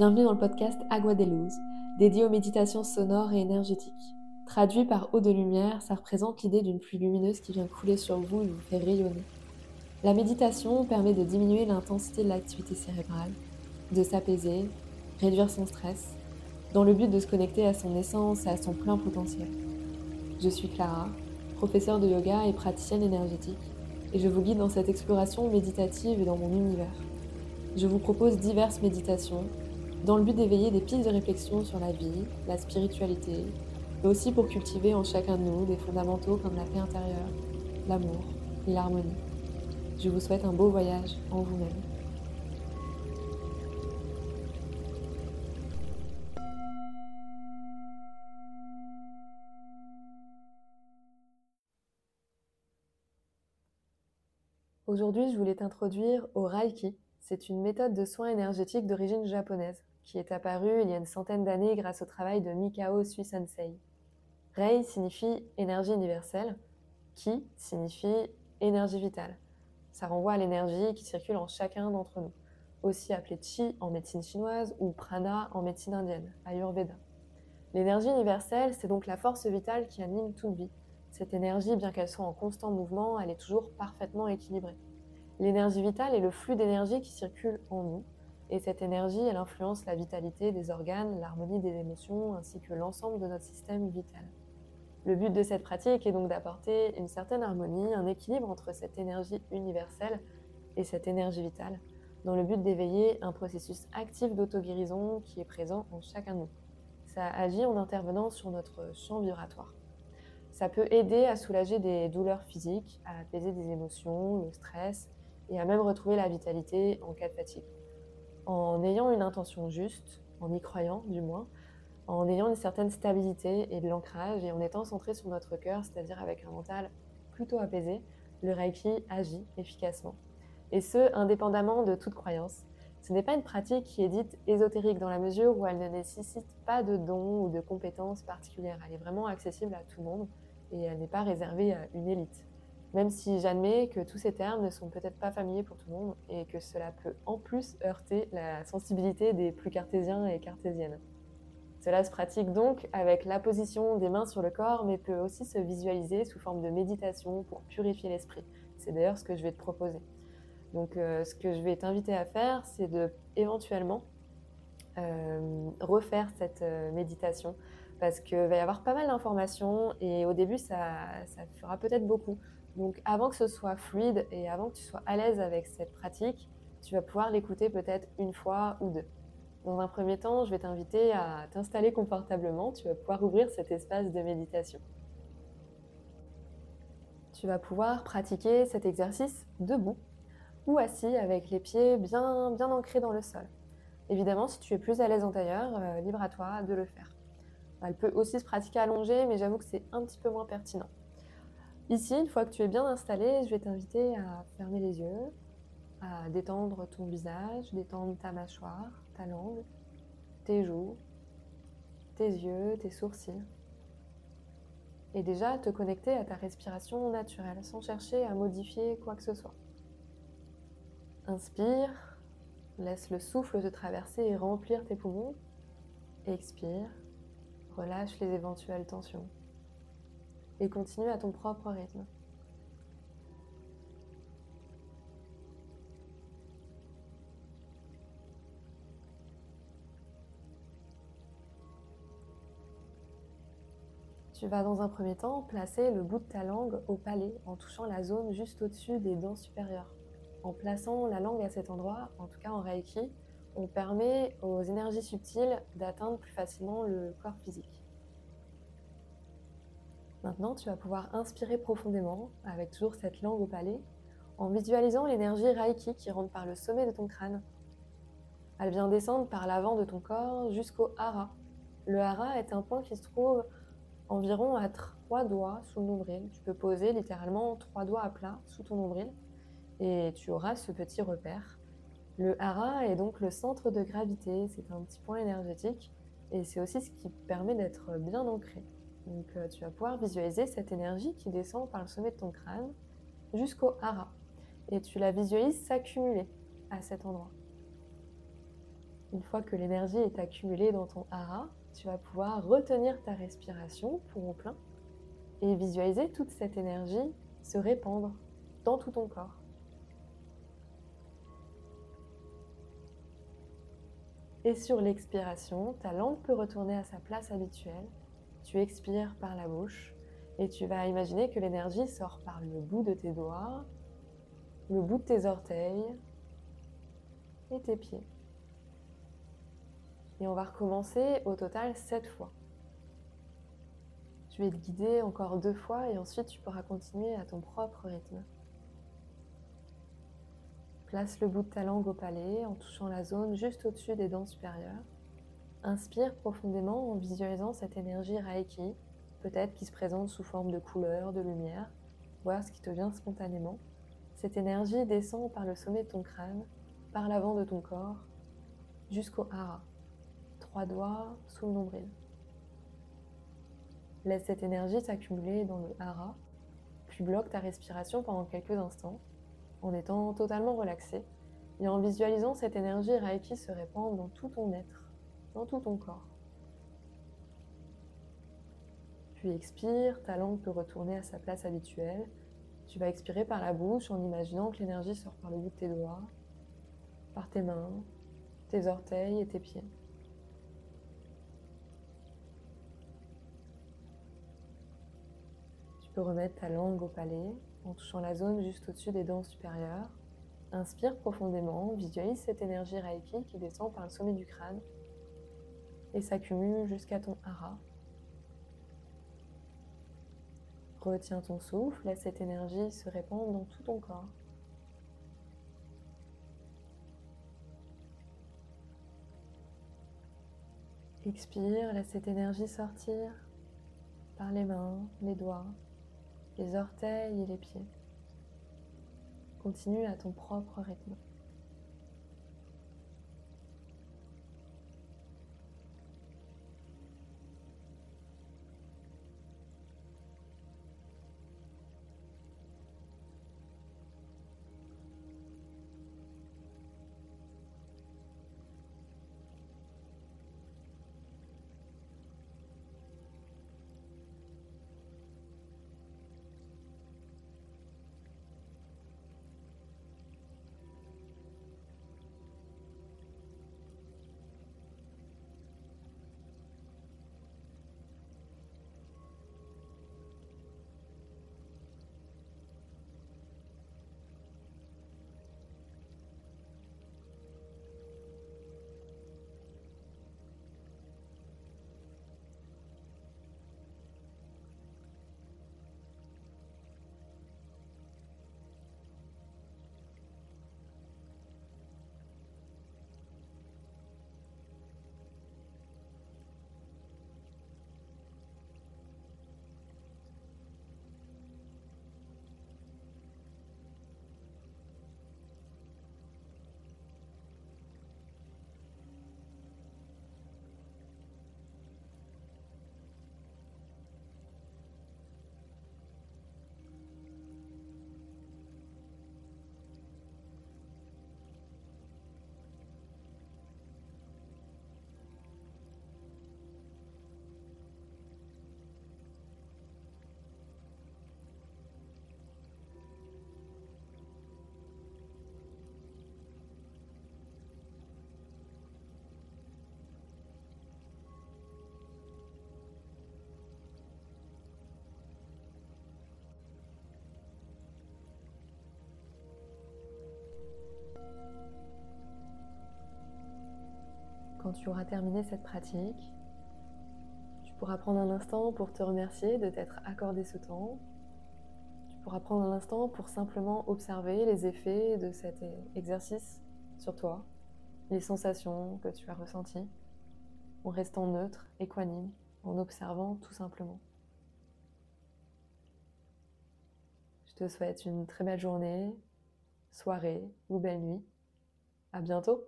Bienvenue dans le podcast Agua de Luz, dédié aux méditations sonores et énergétiques. Traduit par eau de lumière, ça représente l'idée d'une pluie lumineuse qui vient couler sur vous et vous fait rayonner. La méditation permet de diminuer l'intensité de l'activité cérébrale, de s'apaiser, réduire son stress, dans le but de se connecter à son essence et à son plein potentiel. Je suis Clara, professeure de yoga et praticienne énergétique, et je vous guide dans cette exploration méditative et dans mon univers. Je vous propose diverses méditations dans le but d'éveiller des pistes de réflexion sur la vie, la spiritualité, mais aussi pour cultiver en chacun de nous des fondamentaux comme la paix intérieure, l'amour et l'harmonie. Je vous souhaite un beau voyage en vous-même. Aujourd'hui, je voulais t'introduire au Reiki. C'est une méthode de soins énergétiques d'origine japonaise qui est apparue il y a une centaine d'années grâce au travail de Mikao Suisensei. Rei signifie énergie universelle, Ki signifie énergie vitale. Ça renvoie à l'énergie qui circule en chacun d'entre nous, aussi appelée Chi en médecine chinoise ou Prana en médecine indienne, Ayurveda. L'énergie universelle, c'est donc la force vitale qui anime toute vie. Cette énergie, bien qu'elle soit en constant mouvement, elle est toujours parfaitement équilibrée. L'énergie vitale est le flux d'énergie qui circule en nous, et cette énergie, elle influence la vitalité des organes, l'harmonie des émotions, ainsi que l'ensemble de notre système vital. Le but de cette pratique est donc d'apporter une certaine harmonie, un équilibre entre cette énergie universelle et cette énergie vitale, dans le but d'éveiller un processus actif d'auto-guérison qui est présent en chacun de nous. Ça agit en intervenant sur notre champ vibratoire. Ça peut aider à soulager des douleurs physiques, à apaiser des émotions, le stress et à même retrouver la vitalité en cas de fatigue en ayant une intention juste, en y croyant du moins, en ayant une certaine stabilité et de l'ancrage et en étant centré sur notre cœur, c'est-à-dire avec un mental plutôt apaisé, le Reiki agit efficacement. Et ce, indépendamment de toute croyance. Ce n'est pas une pratique qui est dite ésotérique dans la mesure où elle ne nécessite pas de dons ou de compétences particulières. Elle est vraiment accessible à tout le monde et elle n'est pas réservée à une élite même si j'admets que tous ces termes ne sont peut-être pas familiers pour tout le monde et que cela peut en plus heurter la sensibilité des plus cartésiens et cartésiennes. Cela se pratique donc avec la position des mains sur le corps, mais peut aussi se visualiser sous forme de méditation pour purifier l'esprit. C'est d'ailleurs ce que je vais te proposer. Donc, euh, ce que je vais t'inviter à faire, c'est de éventuellement euh, refaire cette euh, méditation parce qu'il va y avoir pas mal d'informations et au début, ça, ça fera peut-être beaucoup. Donc avant que ce soit fluide et avant que tu sois à l'aise avec cette pratique, tu vas pouvoir l'écouter peut-être une fois ou deux. Dans un premier temps, je vais t'inviter à t'installer confortablement. Tu vas pouvoir ouvrir cet espace de méditation. Tu vas pouvoir pratiquer cet exercice debout ou assis avec les pieds bien, bien ancrés dans le sol. Évidemment, si tu es plus à l'aise en tailleur, euh, libre à toi de le faire. Elle peut aussi se pratiquer allongée, mais j'avoue que c'est un petit peu moins pertinent. Ici, une fois que tu es bien installé, je vais t'inviter à fermer les yeux, à détendre ton visage, détendre ta mâchoire, ta langue, tes joues, tes yeux, tes sourcils. Et déjà te connecter à ta respiration naturelle sans chercher à modifier quoi que ce soit. Inspire, laisse le souffle te traverser et remplir tes poumons. Expire, relâche les éventuelles tensions et continue à ton propre rythme. Tu vas dans un premier temps placer le bout de ta langue au palais en touchant la zone juste au-dessus des dents supérieures. En plaçant la langue à cet endroit, en tout cas en Reiki, on permet aux énergies subtiles d'atteindre plus facilement le corps physique. Maintenant, tu vas pouvoir inspirer profondément avec toujours cette langue au palais en visualisant l'énergie Reiki qui rentre par le sommet de ton crâne. Elle vient descendre par l'avant de ton corps jusqu'au hara. Le hara est un point qui se trouve environ à trois doigts sous le nombril. Tu peux poser littéralement trois doigts à plat sous ton nombril et tu auras ce petit repère. Le hara est donc le centre de gravité, c'est un petit point énergétique et c'est aussi ce qui permet d'être bien ancré. Donc euh, tu vas pouvoir visualiser cette énergie qui descend par le sommet de ton crâne jusqu'au hara. Et tu la visualises s'accumuler à cet endroit. Une fois que l'énergie est accumulée dans ton hara, tu vas pouvoir retenir ta respiration pour au plein et visualiser toute cette énergie se répandre dans tout ton corps. Et sur l'expiration, ta langue peut retourner à sa place habituelle. Tu expires par la bouche et tu vas imaginer que l'énergie sort par le bout de tes doigts, le bout de tes orteils et tes pieds. Et on va recommencer au total sept fois. Je vais te guider encore deux fois et ensuite tu pourras continuer à ton propre rythme. Place le bout de ta langue au palais en touchant la zone juste au-dessus des dents supérieures. Inspire profondément en visualisant cette énergie Reiki, peut-être qui se présente sous forme de couleur, de lumière, voir ce qui te vient spontanément. Cette énergie descend par le sommet de ton crâne, par l'avant de ton corps, jusqu'au hara, trois doigts sous le nombril. Laisse cette énergie s'accumuler dans le hara, puis bloque ta respiration pendant quelques instants en étant totalement relaxé et en visualisant cette énergie Reiki se répandre dans tout ton être, dans tout ton corps. Puis expire, ta langue peut retourner à sa place habituelle. Tu vas expirer par la bouche en imaginant que l'énergie sort par le bout de tes doigts, par tes mains, tes orteils et tes pieds. Tu peux remettre ta langue au palais en touchant la zone juste au-dessus des dents supérieures. Inspire profondément, visualise cette énergie Reiki qui descend par le sommet du crâne et s'accumule jusqu'à ton hara. Retiens ton souffle, laisse cette énergie se répandre dans tout ton corps. Expire, laisse cette énergie sortir par les mains, les doigts, les orteils et les pieds. Continue à ton propre rythme. Tu auras terminé cette pratique, tu pourras prendre un instant pour te remercier de t'être accordé ce temps. Tu pourras prendre un instant pour simplement observer les effets de cet exercice sur toi, les sensations que tu as ressenties, en restant neutre, équanime, en observant tout simplement. Je te souhaite une très belle journée, soirée ou belle nuit. À bientôt!